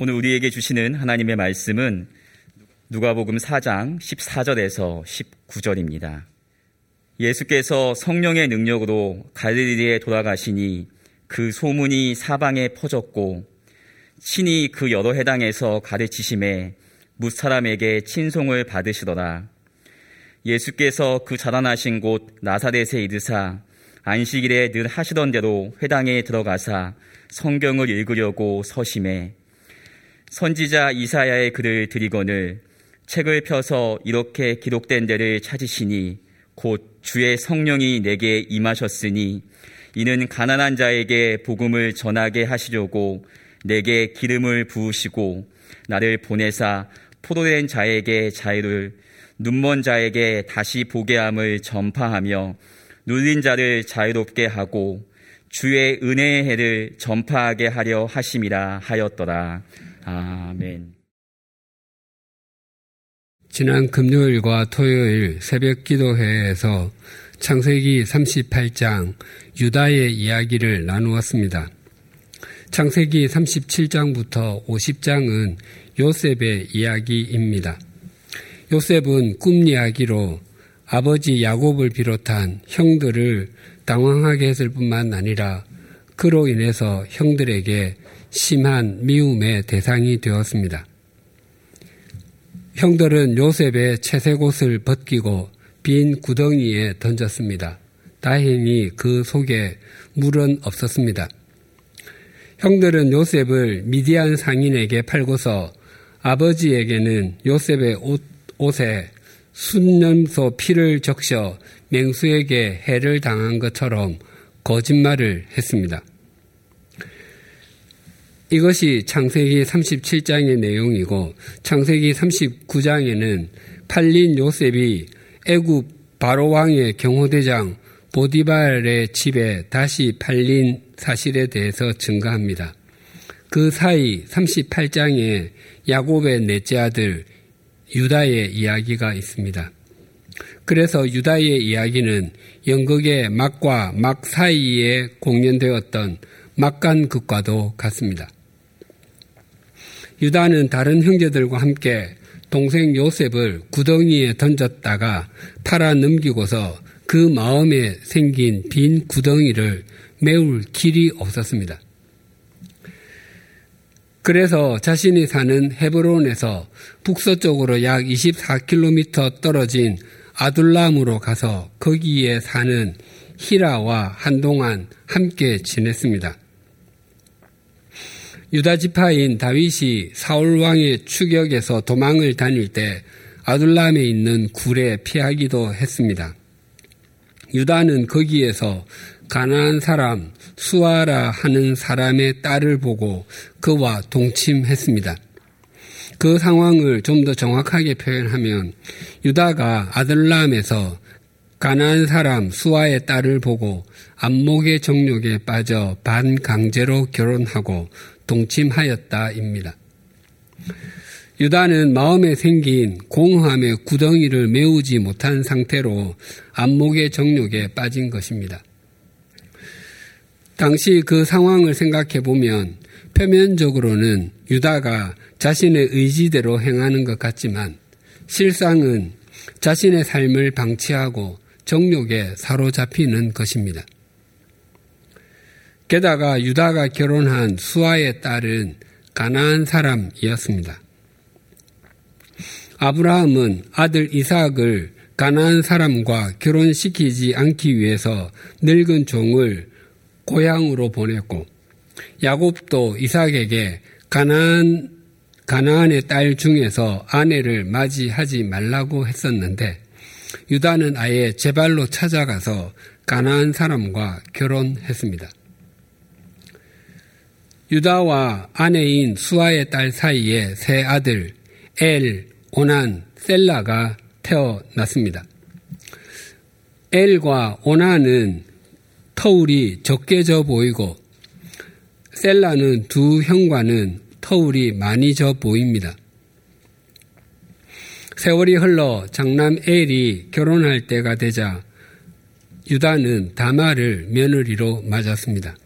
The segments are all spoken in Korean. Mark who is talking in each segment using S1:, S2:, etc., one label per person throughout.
S1: 오늘 우리에게 주시는 하나님의 말씀은 누가복음 4장 14절에서 19절입니다. 예수께서 성령의 능력으로 갈릴리에 돌아가시니 그 소문이 사방에 퍼졌고 친히 그 여러 해당에서 가르치심에 무사람에게 친송을 받으시더라. 예수께서 그 자라나신 곳 나사렛에 이르사 안식일에 늘 하시던 대로 회당에 들어가사 성경을 읽으려고 서심해 선지자 이사야의 글을 드리거늘 책을 펴서 이렇게 기록된 데를 찾으시니 곧 주의 성령이 내게 임하셨으니 이는 가난한 자에게 복음을 전하게 하시려고 내게 기름을 부으시고 나를 보내사 포도된 자에게 자유를 눈먼 자에게 다시 보게 함을 전파하며 눌린 자를 자유롭게 하고 주의 은혜의 해를 전파하게 하려 하심이라 하였더라. 아멘.
S2: 지난 금요일과 토요일 새벽 기도회에서 창세기 38장 유다의 이야기를 나누었습니다. 창세기 37장부터 50장은 요셉의 이야기입니다. 요셉은 꿈 이야기로 아버지 야곱을 비롯한 형들을 당황하게 했을 뿐만 아니라 그로 인해서 형들에게 심한 미움의 대상이 되었습니다. 형들은 요셉의 채색옷을 벗기고 빈 구덩이에 던졌습니다. 다행히 그 속에 물은 없었습니다. 형들은 요셉을 미디안 상인에게 팔고서 아버지에게는 요셉의 옷, 옷에 순념소 피를 적셔 맹수에게 해를 당한 것처럼 거짓말을 했습니다. 이것이 창세기 37장의 내용이고 창세기 39장에는 팔린 요셉이 애굽 바로 왕의 경호대장 보디발의 집에 다시 팔린 사실에 대해서 증가합니다. 그 사이 38장에 야곱의 넷째 아들 유다의 이야기가 있습니다. 그래서 유다의 이야기는 연극의 막과 막 사이에 공연되었던 막간극과도 같습니다. 유다는 다른 형제들과 함께 동생 요셉을 구덩이에 던졌다가 팔아 넘기고서 그 마음에 생긴 빈 구덩이를 메울 길이 없었습니다. 그래서 자신이 사는 헤브론에서 북서쪽으로 약 24km 떨어진 아둘람으로 가서 거기에 사는 히라와 한동안 함께 지냈습니다. 유다 지파인 다윗이 사울 왕의 추격에서 도망을 다닐 때 아둘람에 있는 굴에 피하기도 했습니다. 유다는 거기에서 가나안 사람 수아라 하는 사람의 딸을 보고 그와 동침했습니다. 그 상황을 좀 더 정확하게 표현하면 유다가 아들람에서 가나안 사람 수아의 딸을 보고 안목의 정욕에 빠져 반강제로 결혼하고 동침하였다입니다. 유다는 마음에 생긴 공허함의 구덩이를 메우지 못한 상태로 안목의 정욕에 빠진 것입니다. 당시 그 상황을 생각해 보면 표면적으로는 유다가 자신의 의지대로 행하는 것 같지만 실상은 자신의 삶을 방치하고 정욕에 사로잡히는 것입니다. 게다가 유다가 결혼한 수아의 딸은 가나안 사람이었습니다. 아브라함은 아들 이삭을 가나안 사람과 결혼시키지 않기 위해서 늙은 종을 고향으로 보냈고 야곱도 이삭에게 가나안 가나안의 딸 중에서 아내를 맞이하지 말라고 했었는데 유다는 아예 제 발로 찾아가서 가나안 사람과 결혼했습니다. 유다와 아내인 수아의 딸 사이에 세 아들 엘, 오난, 셀라가 태어났습니다. 엘과 오난은 터울이 적게 져 보이고 셀라는 두 형과는 터울이 많이 져 보입니다. 세월이 흘러 장남 엘이 결혼할 때가 되자 유다는 다마를 며느리로 맞았습니다.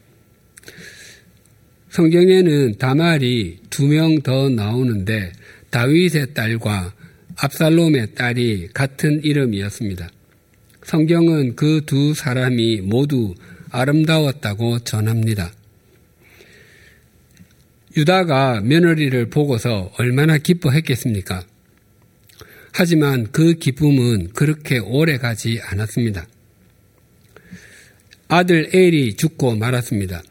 S2: 성경에는 다말이 두 명 더 나오는데 다윗의 딸과 압살롬의 딸이 같은 이름이었습니다. 성경은 그 두 사람이 모두 아름다웠다고 전합니다. 유다가 며느리를 보고서 얼마나 기뻐했겠습니까? 하지만 그 기쁨은 그렇게 오래 가지 않았습니다. 아들 엘이 죽고 말았습니다.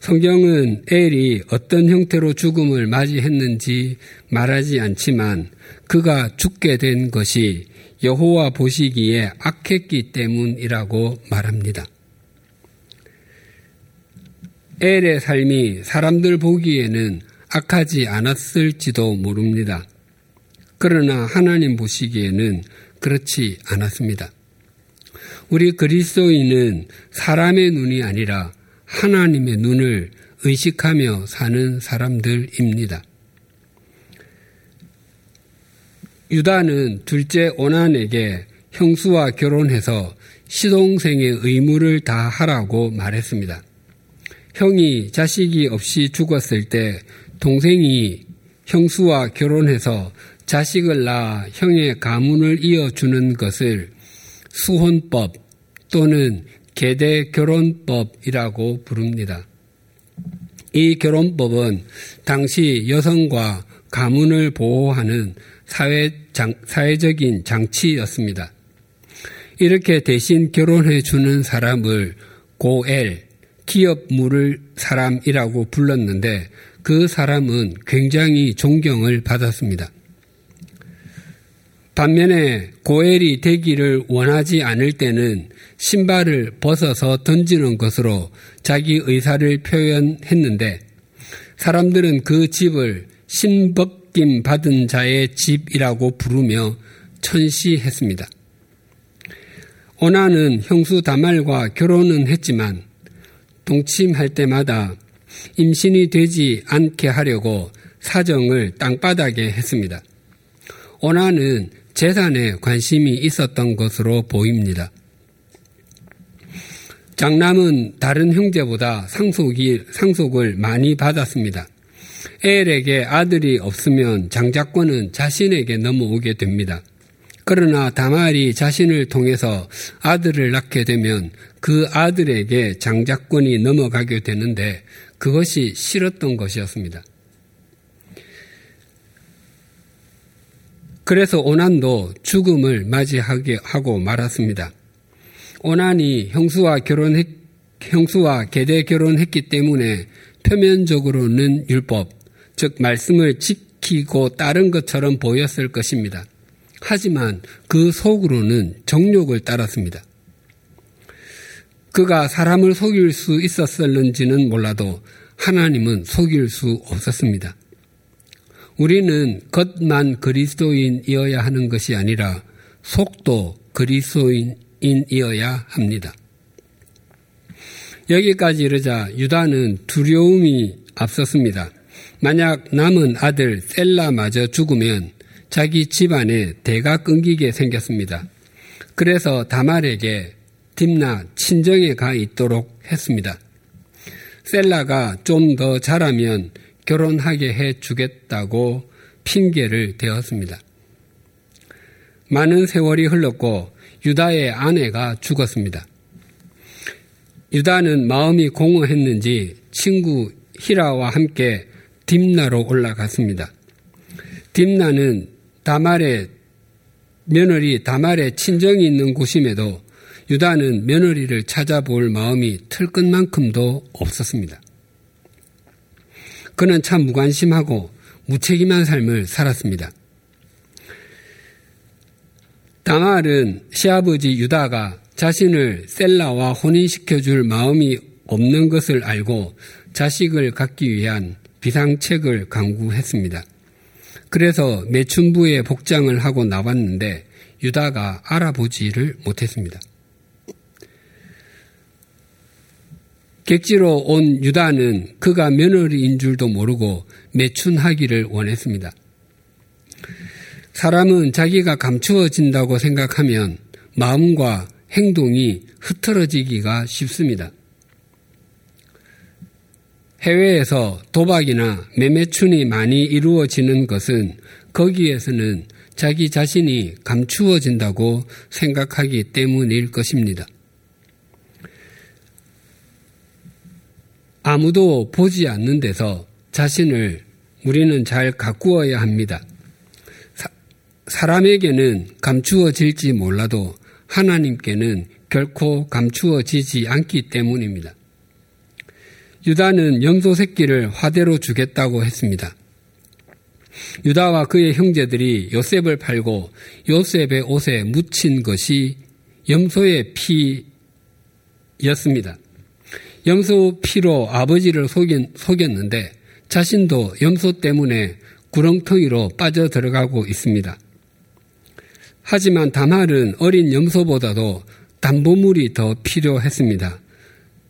S2: 성경은 엘이 어떤 형태로 죽음을 맞이했는지 말하지 않지만 그가 죽게 된 것이 여호와 보시기에 악했기 때문이라고 말합니다. 엘의 삶이 사람들 보기에는 악하지 않았을지도 모릅니다. 그러나 하나님 보시기에는 그렇지 않았습니다. 우리 그리스도인은 사람의 눈이 아니라 하나님의 눈을 의식하며 사는 사람들입니다. 유다는 둘째 오난에게 형수와 결혼해서 시동생의 의무를 다 하라고 말했습니다. 형이 자식이 없이 죽었을 때 동생이 형수와 결혼해서 자식을 낳아 형의 가문을 이어주는 것을 수혼법 또는 계대 결혼법이라고 부릅니다. 이 결혼법은 당시 여성과 가문을 보호하는 사회 장, 사회적인 장치였습니다. 이렇게 대신 결혼해 주는 사람을 고엘, 기업 물을 사람이라고 불렀는데 그 사람은 굉장히 존경을 받았습니다. 반면에 고엘이 되기를 원하지 않을 때는 신발을 벗어서 던지는 것으로 자기 의사를 표현했는데 사람들은 그 집을 신벗김 받은 자의 집이라고 부르며 천시했습니다. 오나는 형수 다말과 결혼은 했지만 동침할 때마다 임신이 되지 않게 하려고 사정을 땅바닥에 했습니다. 오나는 재산에 관심이 있었던 것으로 보입니다. 장남은 다른 형제보다 상속을 많이 받았습니다. 엘에게 아들이 없으면 장자권은 자신에게 넘어오게 됩니다. 그러나 다말이 자신을 통해서 아들을 낳게 되면 그 아들에게 장자권이 넘어가게 되는데 그것이 싫었던 것이었습니다. 그래서 오난도 죽음을 맞이하게 하고 말았습니다. 오난이 형수와 결혼했, 형수와 계대 결혼했기 때문에 표면적으로는 율법, 즉 말씀을 지키고 따른 것처럼 보였을 것입니다. 하지만 그 속으로는 정욕을 따랐습니다. 그가 사람을 속일 수 있었을는지는 몰라도 하나님은 속일 수 없었습니다. 우리는 겉만 그리스도인이어야 하는 것이 아니라 속도 그리스도인 이어야 합니다. 여기까지 이르자 유다는 두려움이 앞섰습니다. 만약 남은 아들 셀라마저 죽으면 자기 집안에 대가 끊기게 생겼습니다. 그래서 다말에게 딥나 친정에 가 있도록 했습니다. 셀라가 좀 더 자라면 결혼하게 해 주겠다고 핑계를 대었습니다. 많은 세월이 흘렀고 유다의 아내가 죽었습니다. 유다는 마음이 공허했는지 친구 히라와 함께 딥나로 올라갔습니다. 딥나는 다말의 며느리 다말의 친정이 있는 곳임에도 유다는 며느리를 찾아볼 마음이 틀끝만큼도 없었습니다. 그는 참 무관심하고 무책임한 삶을 살았습니다. 다말은 시아버지 유다가 자신을 셀라와 혼인시켜줄 마음이 없는 것을 알고 자식을 갖기 위한 비상책을 강구했습니다. 그래서 매춘부에 복장을 하고 나왔는데 유다가 알아보지를 못했습니다. 객지로 온 유다는 그가 며느리인 줄도 모르고 매춘하기를 원했습니다. 사람은 자기가 감추어진다고 생각하면 마음과 행동이 흐트러지기가 쉽습니다. 해외에서 도박이나 매매춘이 많이 이루어지는 것은 거기에서는 자기 자신이 감추어진다고 생각하기 때문일 것입니다. 아무도 보지 않는 데서 자신을 우리는 잘 가꾸어야 합니다. 사, 람에게는 감추어질지 몰라도 하나님께는 결코 감추어지지 않기 때문입니다. 유다는 염소 새끼를 화대로 주겠다고 했습니다. 유다와 그의 형제들이 요셉을 팔고 요셉의 옷에 묻힌 것이 염소의 피였습니다. 염소 피로 아버지를 속인, 속였는데 자신도 염소 때문에 구렁텅이로 빠져 들어가고 있습니다. 하지만 다말은 어린 염소보다도 담보물이 더 필요했습니다.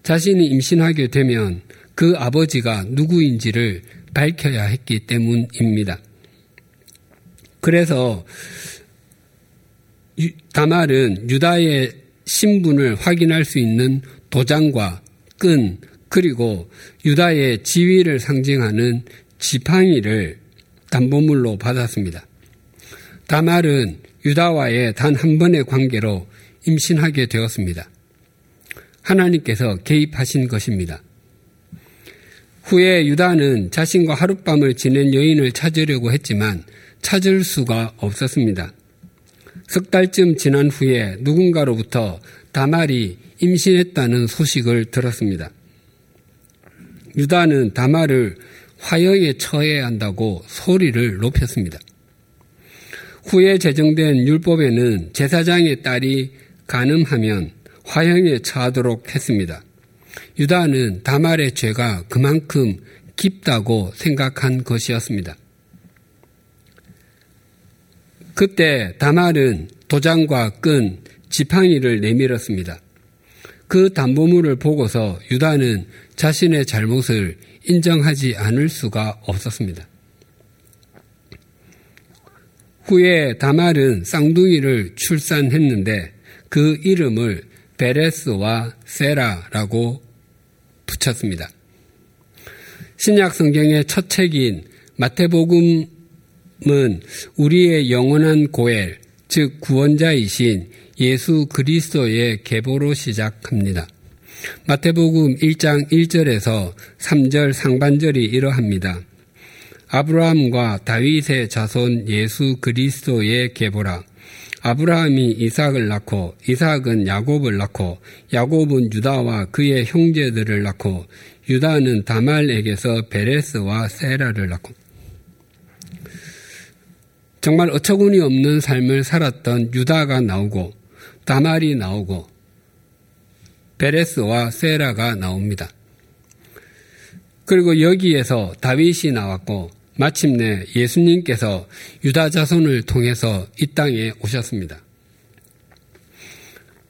S2: 자신이 임신하게 되면 그 아버지가 누구인지를 밝혀야 했기 때문입니다. 그래서 다말은 유다의 신분을 확인할 수 있는 도장과 끈 그리고 유다의 지위를 상징하는 지팡이를 담보물로 받았습니다. 다말은 유다와의 단 한 번의 관계로 임신하게 되었습니다. 하나님께서 개입하신 것입니다. 후에 유다는 자신과 하룻밤을 지낸 여인을 찾으려고 했지만 찾을 수가 없었습니다. 석 달쯤 지난 후에 누군가로부터 다말이 임신했다는 소식을 들었습니다. 유다는 다말을 화형에 처해야 한다고 소리를 높였습니다. 후에 제정된 율법에는 제사장의 딸이 가늠하면 화형에 처하도록 했습니다. 유다는 다말의 죄가 그만큼 깊다고 생각한 것이었습니다. 그때 다말은 도장과 끈, 지팡이를 내밀었습니다. 그 담보물을 보고서 유다는 자신의 잘못을 인정하지 않을 수가 없었습니다. 후에 다말은 쌍둥이를 출산했는데 그 이름을 베레스와 세라라고 붙였습니다. 신약 성경의 첫 책인 마태복음은 우리의 영원한 고엘, 즉 구원자이신 예수 그리스도의 계보로 시작합니다. 마태복음 1장 1절에서 3절 상반절이 이러합니다. 아브라함과 다윗의 자손 예수 그리스도의 계보라. 아브라함이 이삭을 낳고 이삭은 야곱을 낳고 야곱은 유다와 그의 형제들을 낳고 유다는 다말에게서 베레스와 세라를 낳고 정말 어처구니 없는 삶을 살았던 유다가 나오고 다말이 나오고 베레스와 세라가 나옵니다. 그리고 여기에서 다윗이 나왔고 마침내 예수님께서 유다 자손을 통해서 이 땅에 오셨습니다.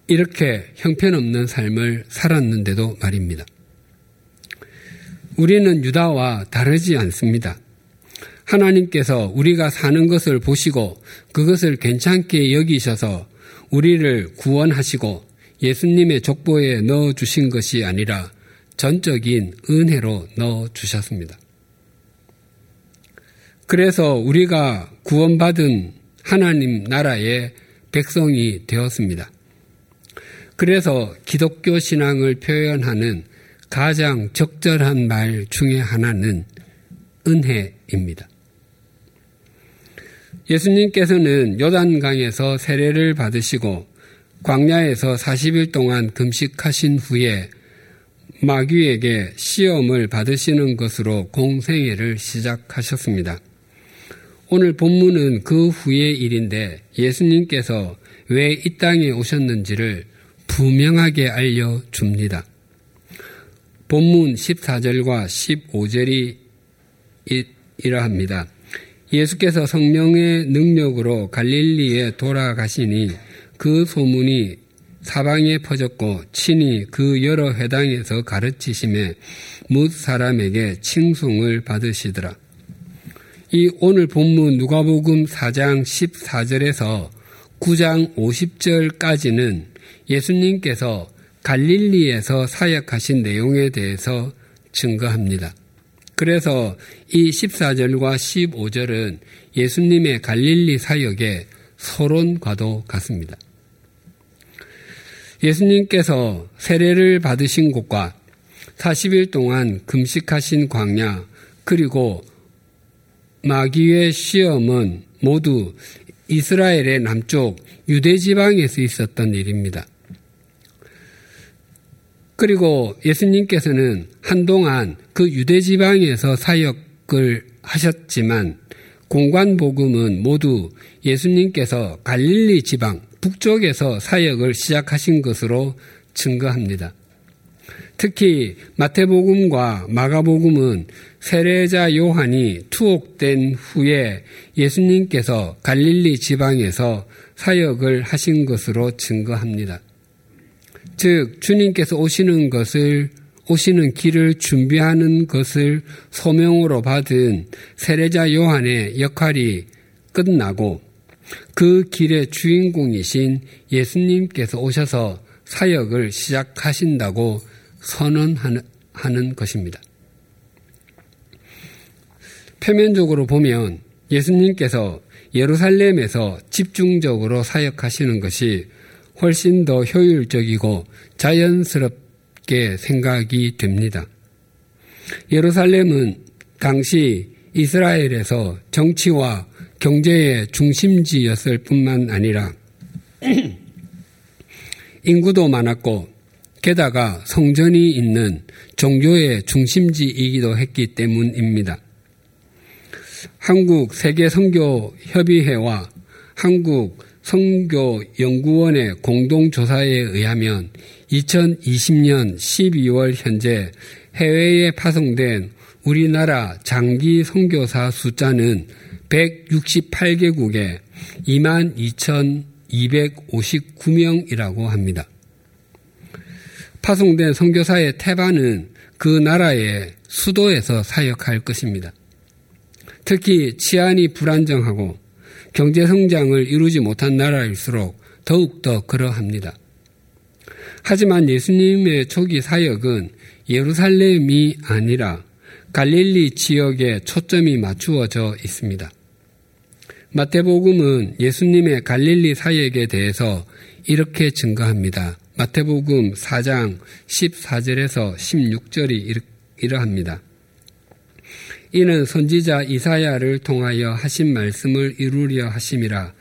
S2: 이렇게 형편없는 삶을 살았는데도 말입니다. 우리는 유다와 다르지 않습니다. 하나님께서 우리가 사는 것을 보시고 그것을 괜찮게 여기셔서 우리를 구원하시고 예수님의 족보에 넣어 주신 것이 아니라 전적인 은혜로 넣어 주셨습니다. 그래서 우리가 구원받은 하나님 나라의 백성이 되었습니다. 그래서 기독교 신앙을 표현하는 가장 적절한 말 중에 하나는 은혜입니다. 예수님께서는 요단강에서 세례를 받으시고 광야에서 40일 동안 금식하신 후에 마귀에게 시험을 받으시는 것으로 공생애를 시작하셨습니다. 오늘 본문은 그 후의 일인데 예수님께서 왜 이 땅에 오셨는지를 분명하게 알려줍니다. 본문 14절과 15절이 이러합니다. 예수께서 성령의 능력으로 갈릴리에 돌아가시니 그 소문이 사방에 퍼졌고 친히 그 여러 회당에서 가르치심에 뭇 사람에게 칭송을 받으시더라. 이 오늘 본문 누가복음 4장 14절에서 9장 50절까지는 예수님께서 갈릴리에서 사역하신 내용에 대해서 증거합니다. 그래서 이 14절과 15절은 예수님의 갈릴리 사역의 서론과도 같습니다. 예수님께서 세례를 받으신 곳과 40일 동안 금식하신 광야 그리고 마귀의 시험은 모두 이스라엘의 남쪽 유대 지방에서 있었던 일입니다. 그리고 예수님께서는 한동안 그 유대 지방에서 사역을 하셨지만 공관 복음은 모두 예수님께서 갈릴리 지방 북쪽에서 사역을 시작하신 것으로 증거합니다. 특히 마태복음과 마가복음은 세례자 요한이 투옥된 후에 예수님께서 갈릴리 지방에서 사역을 하신 것으로 증거합니다. 즉, 주님께서 오시는 것을, 오시는 길을 준비하는 것을 소명으로 받은 세례자 요한의 역할이 끝나고 그 길의 주인공이신 예수님께서 오셔서 사역을 시작하신다고 선언하는 것입니다. 표면적으로 보면 예수님께서 예루살렘에서 집중적으로 사역하시는 것이 훨씬 더 효율적이고 자연스럽게 생각이 됩니다. 예루살렘은 당시 이스라엘에서 정치와 경제의 중심지였을 뿐만 아니라 인구도 많았고 게다가 성전이 있는 종교의 중심지이기도 했기 때문입니다. 한국 세계 선교 협의회와 한국 선교 연구원의 공동 조사에 의하면 2020년 12월 현재 해외에 파송된 우리나라 장기 선교사 숫자는 168개국에 22,259명이라고 합니다. 파송된 선교사의 태반은 그 나라의 수도에서 사역할 것입니다. 특히 치안이 불안정하고 경제 성장을 이루지 못한 나라일수록 더욱더 그러합니다. 하지만 예수님의 초기 사역은 예루살렘이 아니라 갈릴리 지역에 초점이 맞추어져 있습니다. 마태복음은 예수님의 갈릴리 사역에 대해서 이렇게 증거합니다. 마태복음 4장 14절에서 16절이 이러합니다. 이는 선지자 이사야를 통하여 하신 말씀을 이루려 하심이라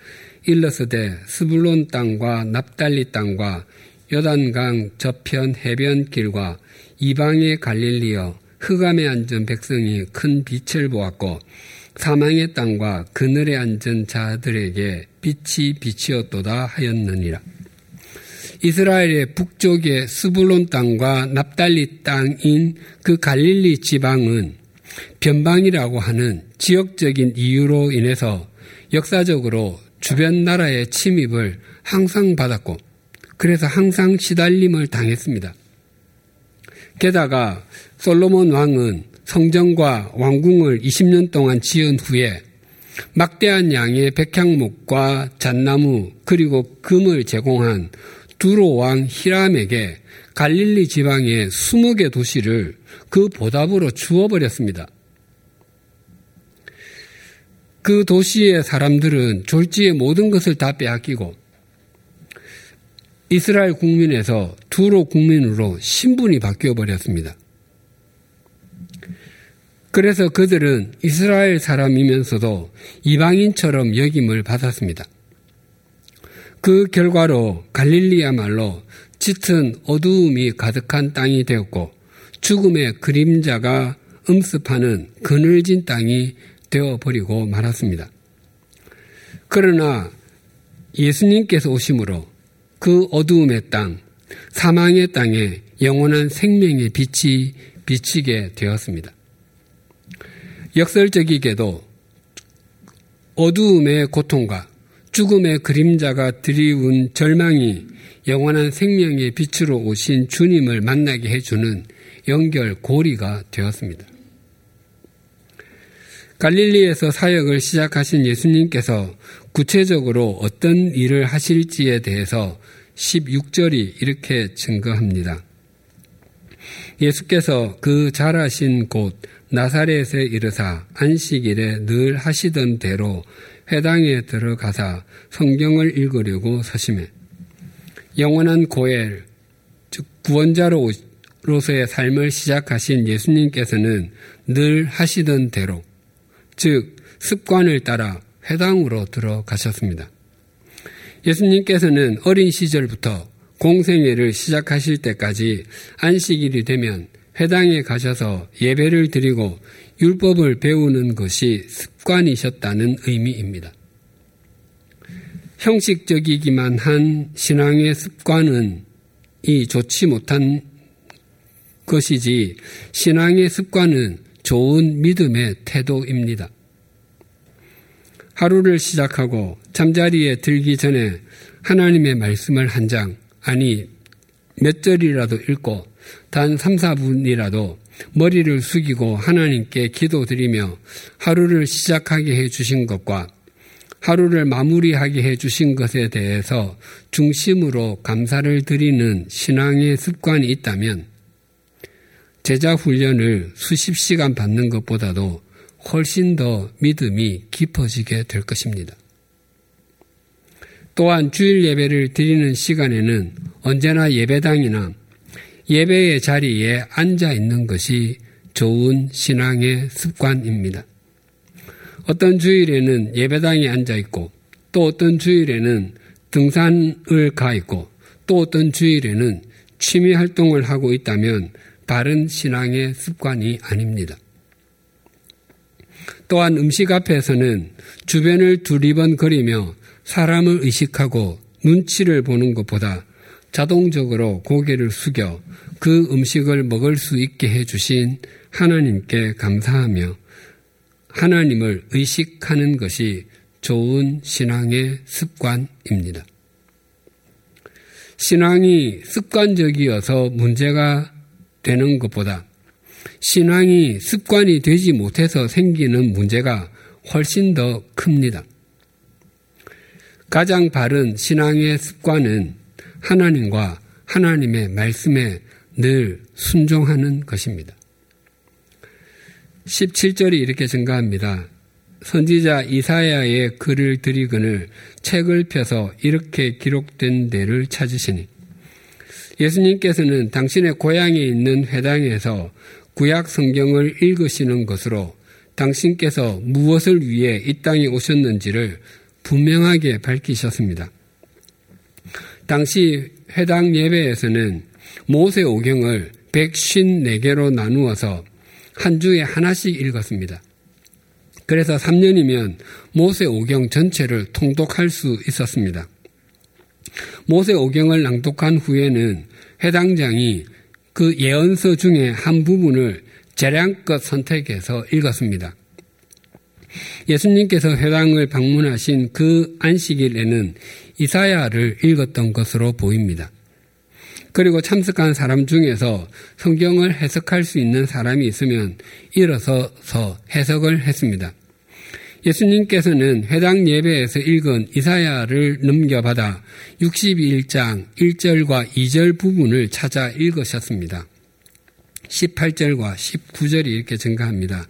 S2: 일러스되 스불론 땅과 납달리 땅과 요단강 저편 해변 길과 이방의 갈릴리여 흑암에 앉은 백성이 큰 빛을 보았고 사망의 땅과 그늘에 앉은 자들에게 빛이 빛이었도다 하였느니라. 이스라엘의 북쪽의 스불론 땅과 납달리 땅인 그 갈릴리 지방은 변방이라고 하는 지역적인 이유로 인해서 역사적으로 주변 나라의 침입을 항상 받았고 그래서 항상 시달림을 당했습니다. 게다가 솔로몬 왕은 성전과 왕궁을 20년 동안 지은 후에 막대한 양의 백향목과 잣나무 그리고 금을 제공한 두로 왕 히람에게 갈릴리 지방의 20개 도시를 그 보답으로 주어버렸습니다. 그 도시의 사람들은 졸지의 모든 것을 다 빼앗기고 이스라엘 국민에서 두로 국민으로 신분이 바뀌어 버렸습니다. 그래서 그들은 이스라엘 사람이면서도 이방인처럼 여김을 받았습니다. 그 결과로 갈릴리야말로 짙은 어두움이 가득한 땅이 되었고 죽음의 그림자가 음습하는 그늘진 땅이 되어버리고 말았습니다. 그러나 예수님께서 오심으로 그 어두움의 땅, 사망의 땅에 영원한 생명의 빛이 비치게 되었습니다. 역설적이게도 어두움의 고통과 죽음의 그림자가 드리운 절망이 영원한 생명의 빛으로 오신 주님을 만나게 해주는 연결 고리가 되었습니다. 갈릴리에서 사역을 시작하신 예수님께서 구체적으로 어떤 일을 하실지에 대해서 16절이 이렇게 증거합니다. 예수께서 그 자라신 곳 나사렛에 이르사 안식일에 늘 하시던 대로 회당에 들어가사 성경을 읽으려고 서심해 영원한 고엘 즉 구원자로서의 삶을 시작하신 예수님께서는 늘 하시던 대로 즉 습관을 따라 회당으로 들어가셨습니다. 예수님께서는 어린 시절부터 공생애를 시작하실 때까지 안식일이 되면 회당에 가셔서 예배를 드리고 율법을 배우는 것이 습관이셨다는 의미입니다. 형식적이기만 한 신앙의 습관은 이 좋지 못한 것이지 신앙의 습관은 좋은 믿음의 태도입니다. 하루를 시작하고 잠자리에 들기 전에 하나님의 말씀을 한 장, 아니 몇 절이라도 읽고 단 3, 4분이라도 머리를 숙이고 하나님께 기도드리며 하루를 시작하게 해 주신 것과 하루를 마무리하게 해 주신 것에 대해서 중심으로 감사를 드리는 신앙의 습관이 있다면 제자 훈련을 수십 시간 받는 것보다도 훨씬 더 믿음이 깊어지게 될 것입니다. 또한 주일 예배를 드리는 시간에는 언제나 예배당이나 예배의 자리에 앉아 있는 것이 좋은 신앙의 습관입니다. 어떤 주일에는 예배당에 앉아 있고 또 어떤 주일에는 등산을 가 있고 또 어떤 주일에는 취미 활동을 하고 있다면 바른 신앙의 습관이 아닙니다. 또한 음식 앞에서는 주변을 두리번거리며 사람을 의식하고 눈치를 보는 것보다 자동적으로 고개를 숙여 그 음식을 먹을 수 있게 해주신 하나님께 감사하며 하나님을 의식하는 것이 좋은 신앙의 습관입니다. 신앙이 습관적이어서 문제가 되는 것보다 신앙이 습관이 되지 못해서 생기는 문제가 훨씬 더 큽니다. 가장 바른 신앙의 습관은 하나님과 하나님의 말씀에 늘 순종하는 것입니다. 17절이 이렇게 증가합니다. 선지자 이사야의 글을 드리거늘 책을 펴서 이렇게 기록된 데를 찾으시니 예수님께서는 당신의 고향에 있는 회당에서 구약 성경을 읽으시는 것으로 당신께서 무엇을 위해 이 땅에 오셨는지를 분명하게 밝히셨습니다. 당시 회당 예배에서는 모세 오경을 154개로 나누어서 한 주에 하나씩 읽었습니다. 그래서 3년이면 모세 오경 전체를 통독할 수 있었습니다. 모세 오경을 낭독한 후에는 회당장이 그 예언서 중에 한 부분을 재량껏 선택해서 읽었습니다. 예수님께서 회당을 방문하신 그 안식일에는 이사야를 읽었던 것으로 보입니다. 그리고 참석한 사람 중에서 성경을 해석할 수 있는 사람이 있으면 일어서서 해석을 했습니다. 예수님께서는 회당 예배에서 읽은 이사야를 넘겨받아 61장 1절과 2절 부분을 찾아 읽으셨습니다. 18절과 19절이 이렇게 증가합니다.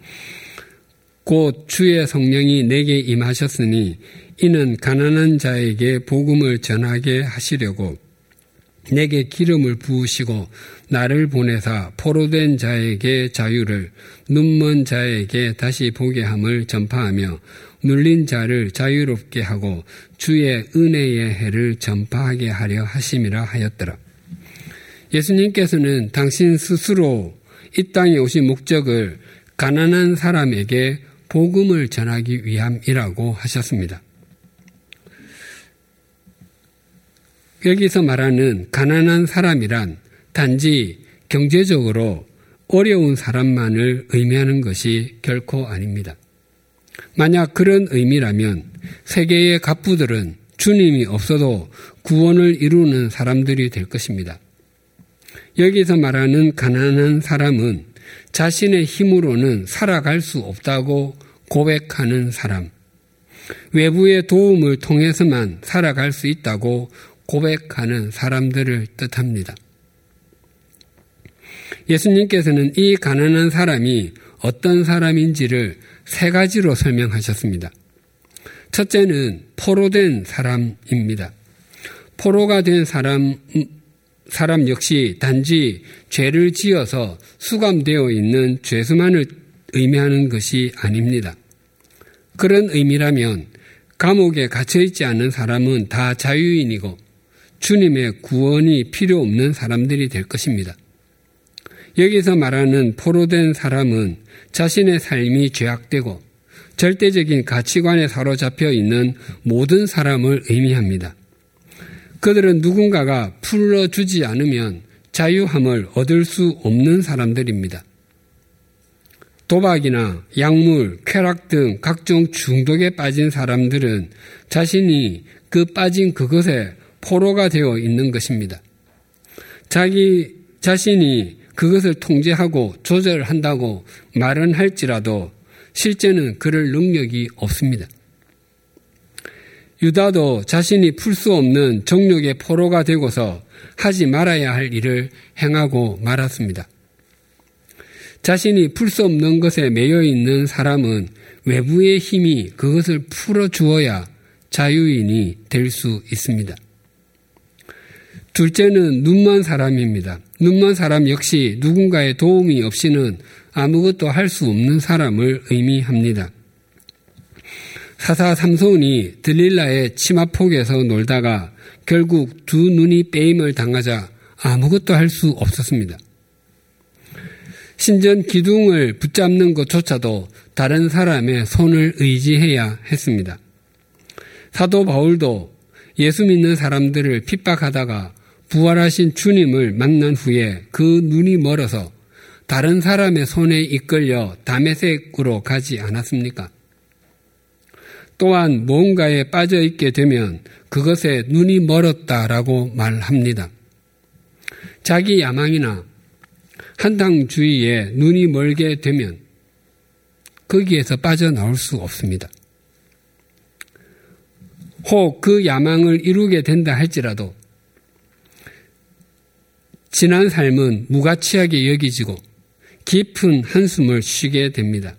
S2: 곧 주의 성령이 내게 임하셨으니 이는 가난한 자에게 복음을 전하게 하시려고 내게 기름을 부으시고 나를 보내사 포로된 자에게 자유를 눈먼 자에게 다시 보게 함을 전파하며 눌린 자를 자유롭게 하고 주의 은혜의 해를 전파하게 하려 하심이라 하였더라. 예수님께서는 당신 스스로 이 땅에 오신 목적을 가난한 사람에게 복음을 전하기 위함이라고 하셨습니다. 여기서 말하는 가난한 사람이란 단지 경제적으로 어려운 사람만을 의미하는 것이 결코 아닙니다. 만약 그런 의미라면 세계의 갑부들은 주님이 없어도 구원을 이루는 사람들이 될 것입니다. 여기서 말하는 가난한 사람은 자신의 힘으로는 살아갈 수 없다고 고백하는 사람, 외부의 도움을 통해서만 살아갈 수 있다고 고백하는 사람들을 뜻합니다. 예수님께서는 이 가난한 사람이 어떤 사람인지를 세 가지로 설명하셨습니다. 첫째는 포로된 사람입니다. 포로가 된 사람, 사람 역시 단지 죄를 지어서 수감되어 있는 죄수만을 의미하는 것이 아닙니다. 그런 의미라면 감옥에 갇혀있지 않은 사람은 다 자유인이고 주님의 구원이 필요 없는 사람들이 될 것입니다. 여기서 말하는 포로된 사람은 자신의 삶이 죄악되고 절대적인 가치관에 사로잡혀 있는 모든 사람을 의미합니다. 그들은 누군가가 풀어주지 않으면 자유함을 얻을 수 없는 사람들입니다. 도박이나 약물, 쾌락 등 각종 중독에 빠진 사람들은 자신이 그 빠진 그것에 포로가 되어 있는 것입니다. 자기 자신이 그것을 통제하고 조절한다고 말은 할지라도 실제는 그럴 능력이 없습니다. 유다도 자신이 풀 수 없는 정욕의 포로가 되고서 하지 말아야 할 일을 행하고 말았습니다. 자신이 풀 수 없는 것에 매여 있는 사람은 외부의 힘이 그것을 풀어 주어야 자유인이 될 수 있습니다. 둘째는 눈먼 사람입니다. 눈먼 사람 역시 누군가의 도움이 없이는 아무것도 할 수 없는 사람을 의미합니다. 사사 삼손이 들릴라의 치마폭에서 놀다가 결국 두 눈이 빼임을 당하자 아무것도 할 수 없었습니다. 신전 기둥을 붙잡는 것조차도 다른 사람의 손을 의지해야 했습니다. 사도 바울도 예수 믿는 사람들을 핍박하다가 부활하신 주님을 만난 후에 그 눈이 멀어서 다른 사람의 손에 이끌려 담에색으로 가지 않았습니까? 또한 뭔가에 빠져 있게 되면 그것에 눈이 멀었다라고 말합니다. 자기 야망이나 한탕주의에 눈이 멀게 되면 거기에서 빠져나올 수 없습니다. 혹 그 야망을 이루게 된다 할지라도 지난 삶은 무가치하게 여기지고 깊은 한숨을 쉬게 됩니다.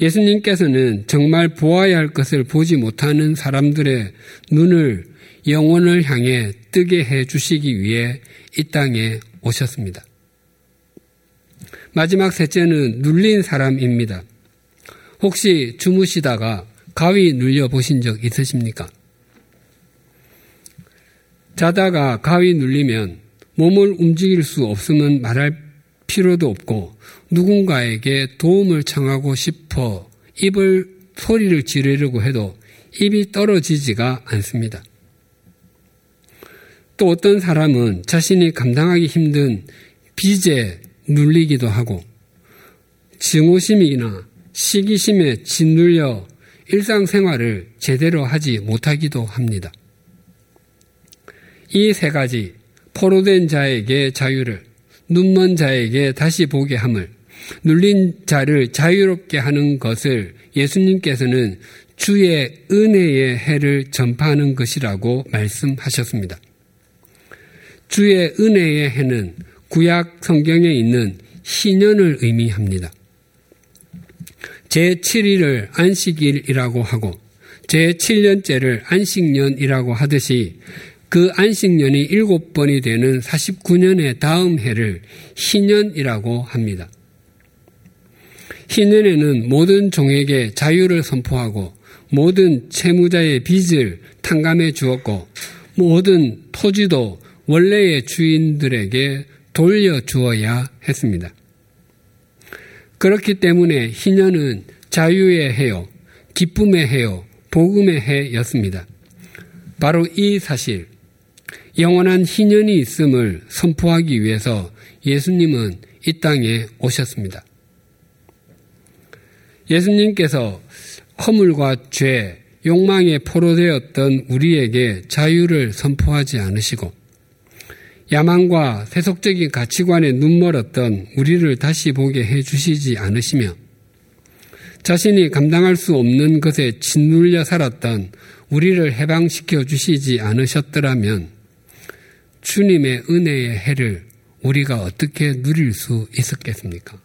S2: 예수님께서는 정말 보아야 할 것을 보지 못하는 사람들의 눈을 영혼을 향해 뜨게 해 주시기 위해 이 땅에 오셨습니다. 마지막 셋째는 눌린 사람입니다. 혹시 주무시다가 가위 눌려 보신 적 있으십니까? 자다가 가위 눌리면 몸을 움직일 수 없으면 말할 필요도 없고 누군가에게 도움을 청하고 싶어 입을 소리를 지르려고 해도 입이 떨어지지가 않습니다. 또 어떤 사람은 자신이 감당하기 힘든 빚에 눌리기도 하고 증오심이나 시기심에 짓눌려 일상생활을 제대로 하지 못하기도 합니다. 이 세 가지 포로된 자에게 자유를 눈먼 자에게 다시 보게 함을 눌린 자를 자유롭게 하는 것을 예수님께서는 주의 은혜의 해를 전파하는 것이라고 말씀하셨습니다. 주의 은혜의 해는 구약 성경에 있는 희년을 의미합니다. 제7일을 안식일이라고 하고 제7년째를 안식년이라고 하듯이 그 안식년이 일곱 번이 되는 49년의 다음 해를 희년이라고 합니다. 희년에는 모든 종에게 자유를 선포하고 모든 채무자의 빚을 탕감해 주었고 모든 토지도 원래의 주인들에게 돌려 주어야 했습니다. 그렇기 때문에 희년은 자유의 해요, 기쁨의 해요, 복음의 해였습니다. 바로 이 사실, 영원한 희년이 있음을 선포하기 위해서 예수님은 이 땅에 오셨습니다. 예수님께서 허물과 죄, 욕망에 포로되었던 우리에게 자유를 선포하지 않으시고 야망과 세속적인 가치관에 눈멀었던 우리를 다시 보게 해 주시지 않으시며 자신이 감당할 수 없는 것에 짓눌려 살았던 우리를 해방시켜 주시지 않으셨더라면 주님의 은혜의 해를 우리가 어떻게 누릴 수 있었겠습니까?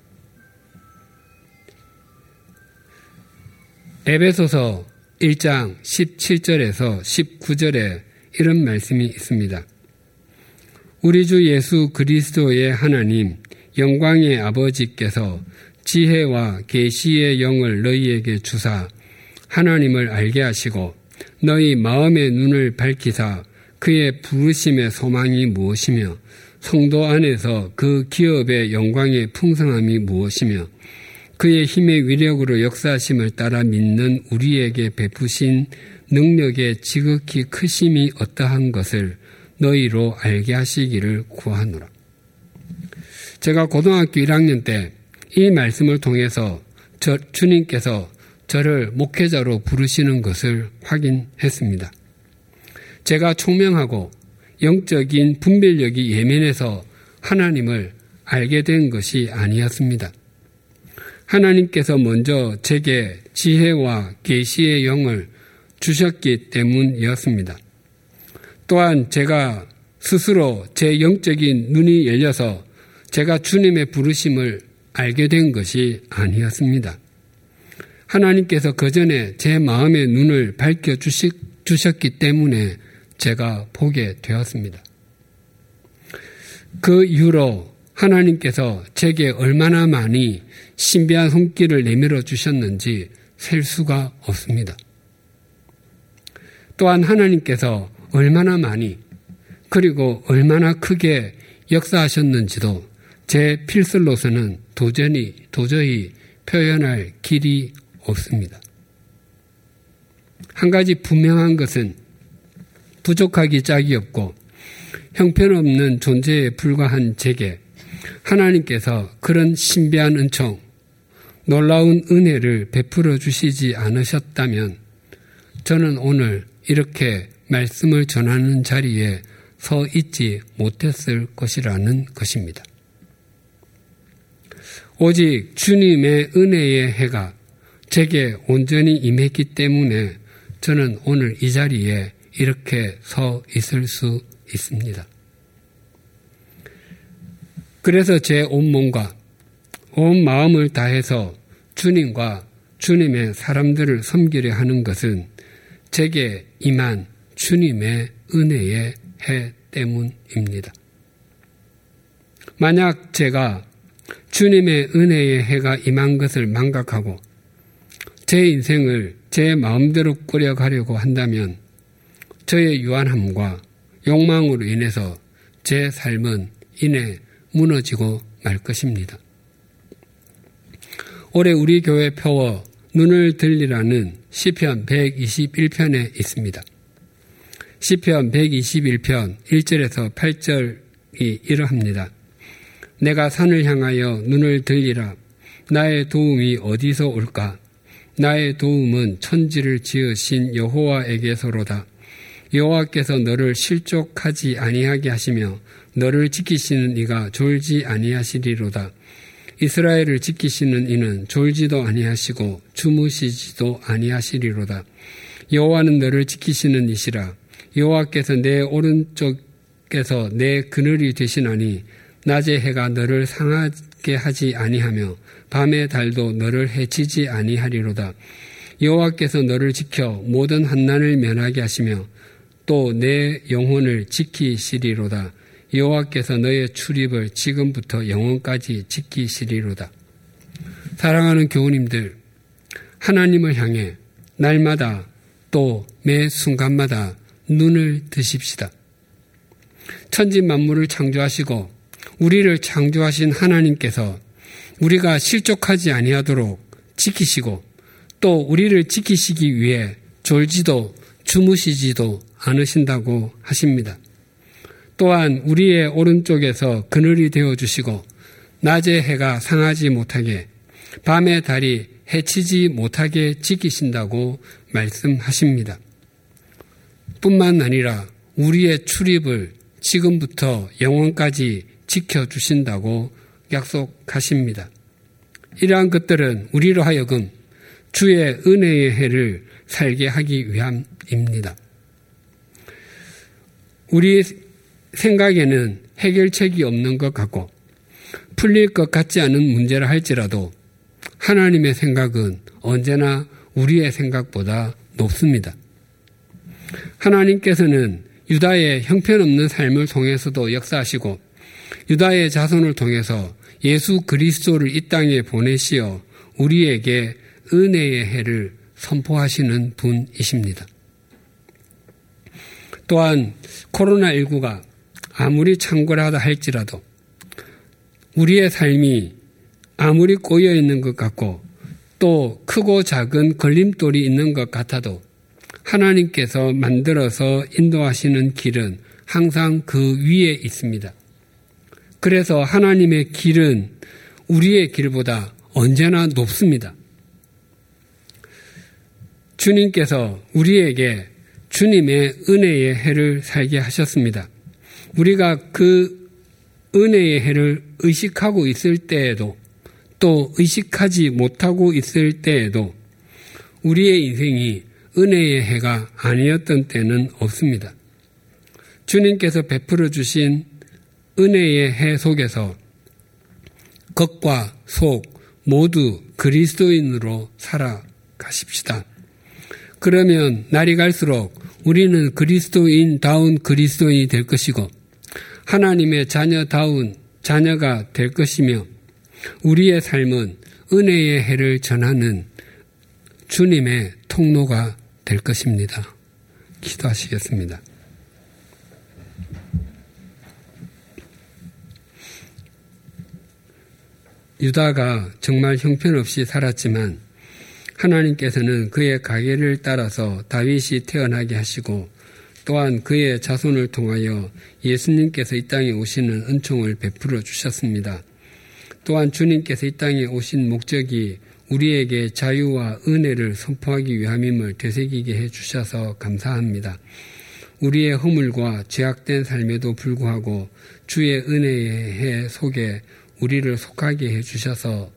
S2: 에베소서 1장 17절에서 19절에 이런 말씀이 있습니다. 우리 주 예수 그리스도의 하나님 영광의 아버지께서 지혜와 계시의 영을 너희에게 주사 하나님을 알게 하시고 너희 마음의 눈을 밝히사 그의 부르심의 소망이 무엇이며 성도 안에서 그 기업의 영광의 풍성함이 무엇이며 그의 힘의 위력으로 역사심을 따라 믿는 우리에게 베푸신 능력의 지극히 크심이 어떠한 것을 너희로 알게 하시기를 구하노라. 제가 고등학교 1학년 때 이 말씀을 통해서 저, 주님께서 저를 목회자로 부르시는 것을 확인했습니다. 제가 총명하고 영적인 분별력이 예민해서 하나님을 알게 된 것이 아니었습니다. 하나님께서 먼저 제게 지혜와 계시의 영을 주셨기 때문이었습니다. 또한 제가 스스로 제 영적인 눈이 열려서 제가 주님의 부르심을 알게 된 것이 아니었습니다. 하나님께서 그 전에 제 마음의 눈을 밝혀 주셨기 때문에 제가 보게 되었습니다. 그 이후로 하나님께서 제게 얼마나 많이 신비한 손길을 내밀어 주셨는지 셀 수가 없습니다. 또한 하나님께서 얼마나 많이 그리고 얼마나 크게 역사하셨는지도 제 필설로서는 도저히, 도저히 표현할 길이 없습니다. 한 가지 분명한 것은 부족하기 짝이 없고 형편없는 존재에 불과한 제게 하나님께서 그런 신비한 은총, 놀라운 은혜를 베풀어 주시지 않으셨다면 저는 오늘 이렇게 말씀을 전하는 자리에 서 있지 못했을 것이라는 것입니다. 오직 주님의 은혜의 해가 제게 온전히 임했기 때문에 저는 오늘 이 자리에 이렇게 서 있을 수 있습니다. 그래서 제 온몸과 온 마음을 다해서 주님과 주님의 사람들을 섬기려 하는 것은 제게 임한 주님의 은혜의 해 때문입니다. 만약 제가 주님의 은혜의 해가 임한 것을 망각하고 제 인생을 제 마음대로 꾸려가려고 한다면 저의 유한함과 욕망으로 인해서 제 삶은 이내 무너지고 말 것입니다. 올해 우리 교회 표어 눈을 들리라는 시편 121편에 있습니다. 시편 121편 1절에서 8절이 이러합니다. 내가 산을 향하여 눈을 들리라. 나의 도움이 어디서 올까? 나의 도움은 천지를 지으신 여호와에게서로다. 여호와께서 너를 실족하지 아니하게 하시며 너를 지키시는 이가 졸지 아니하시리로다. 이스라엘을 지키시는 이는 졸지도 아니하시고 주무시지도 아니하시리로다. 여호와는 너를 지키시는 이시라. 여호와께서 내 오른쪽에서 내 그늘이 되시나니 낮의 해가 너를 상하게 하지 아니하며 밤의 달도 너를 해치지 아니하리로다. 여호와께서 너를 지켜 모든 한난을 면하게 하시며 또 내 영혼을 지키시리로다. 여호와께서 너의 출입을 지금부터 영원까지 지키시리로다. 사랑하는 교우님들, 하나님을 향해 날마다 또 매 순간마다 눈을 드십시다. 천지 만물을 창조하시고 우리를 창조하신 하나님께서 우리가 실족하지 아니하도록 지키시고 또 우리를 지키시기 위해 졸지도 주무시지도 않으신다고 하십니다. 또한 우리의 오른쪽에서 그늘이 되어 주시고 낮의 해가 상하지 못하게 밤의 달이 해치지 못하게 지키신다고 말씀하십니다. 뿐만 아니라 우리의 출입을 지금부터 영원까지 지켜주신다고 약속하십니다. 이러한 것들은 우리로 하여금 주의 은혜의 해를 살게 하기 위함 입니다. 우리 생각에는 해결책이 없는 것 같고 풀릴 것 같지 않은 문제라 할지라도 하나님의 생각은 언제나 우리의 생각보다 높습니다. 하나님께서는 유다의 형편없는 삶을 통해서도 역사하시고 유다의 자손을 통해서 예수 그리스도를 이 땅에 보내시어 우리에게 은혜의 해를 선포하시는 분이십니다. 또한 코로나19가 아무리 창궐하다 할지라도 우리의 삶이 아무리 꼬여 있는 것 같고 또 크고 작은 걸림돌이 있는 것 같아도 하나님께서 만들어서 인도하시는 길은 항상 그 위에 있습니다. 그래서 하나님의 길은 우리의 길보다 언제나 높습니다. 주님께서 우리에게 주님의 은혜의 해를 살게 하셨습니다. 우리가 그 은혜의 해를 의식하고 있을 때에도 또 의식하지 못하고 있을 때에도 우리의 인생이 은혜의 해가 아니었던 때는 없습니다. 주님께서 베풀어 주신 은혜의 해 속에서 겉과 속 모두 그리스도인으로 살아가십시다. 그러면 날이 갈수록 우리는 그리스도인다운 그리스도인이 될 것이고 하나님의 자녀다운 자녀가 될 것이며 우리의 삶은 은혜의 해를 전하는 주님의 통로가 될 것입니다. 기도하시겠습니다. 유다가 정말 형편없이 살았지만 하나님께서는 그의 가계를 따라서 다윗이 태어나게 하시고 또한 그의 자손을 통하여 예수님께서 이 땅에 오시는 은총을 베풀어 주셨습니다. 또한 주님께서 이 땅에 오신 목적이 우리에게 자유와 은혜를 선포하기 위함임을 되새기게 해 주셔서 감사합니다. 우리의 허물과 죄악된 삶에도 불구하고 주의 은혜의 해 속에 우리를 속하게 해 주셔서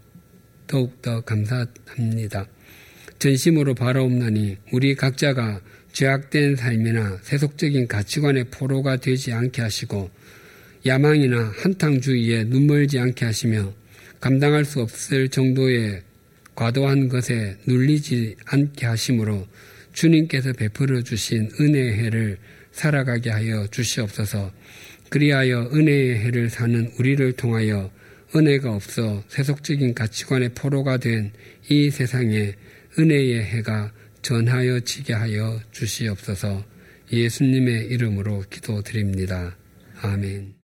S2: 더욱더 감사합니다. 전심으로 바라옵나니 우리 각자가 죄악된 삶이나 세속적인 가치관의 포로가 되지 않게 하시고 야망이나 한탕주의에 눈멀지 않게 하시며 감당할 수 없을 정도의 과도한 것에 눌리지 않게 하심으로 주님께서 베풀어 주신 은혜의 해를 살아가게 하여 주시옵소서. 그리하여 은혜의 해를 사는 우리를 통하여 은혜가 없어 세속적인 가치관의 포로가 된 이 세상에 은혜의 해가 전하여 지게 하여 주시옵소서 예수님의 이름으로 기도드립니다. 아멘.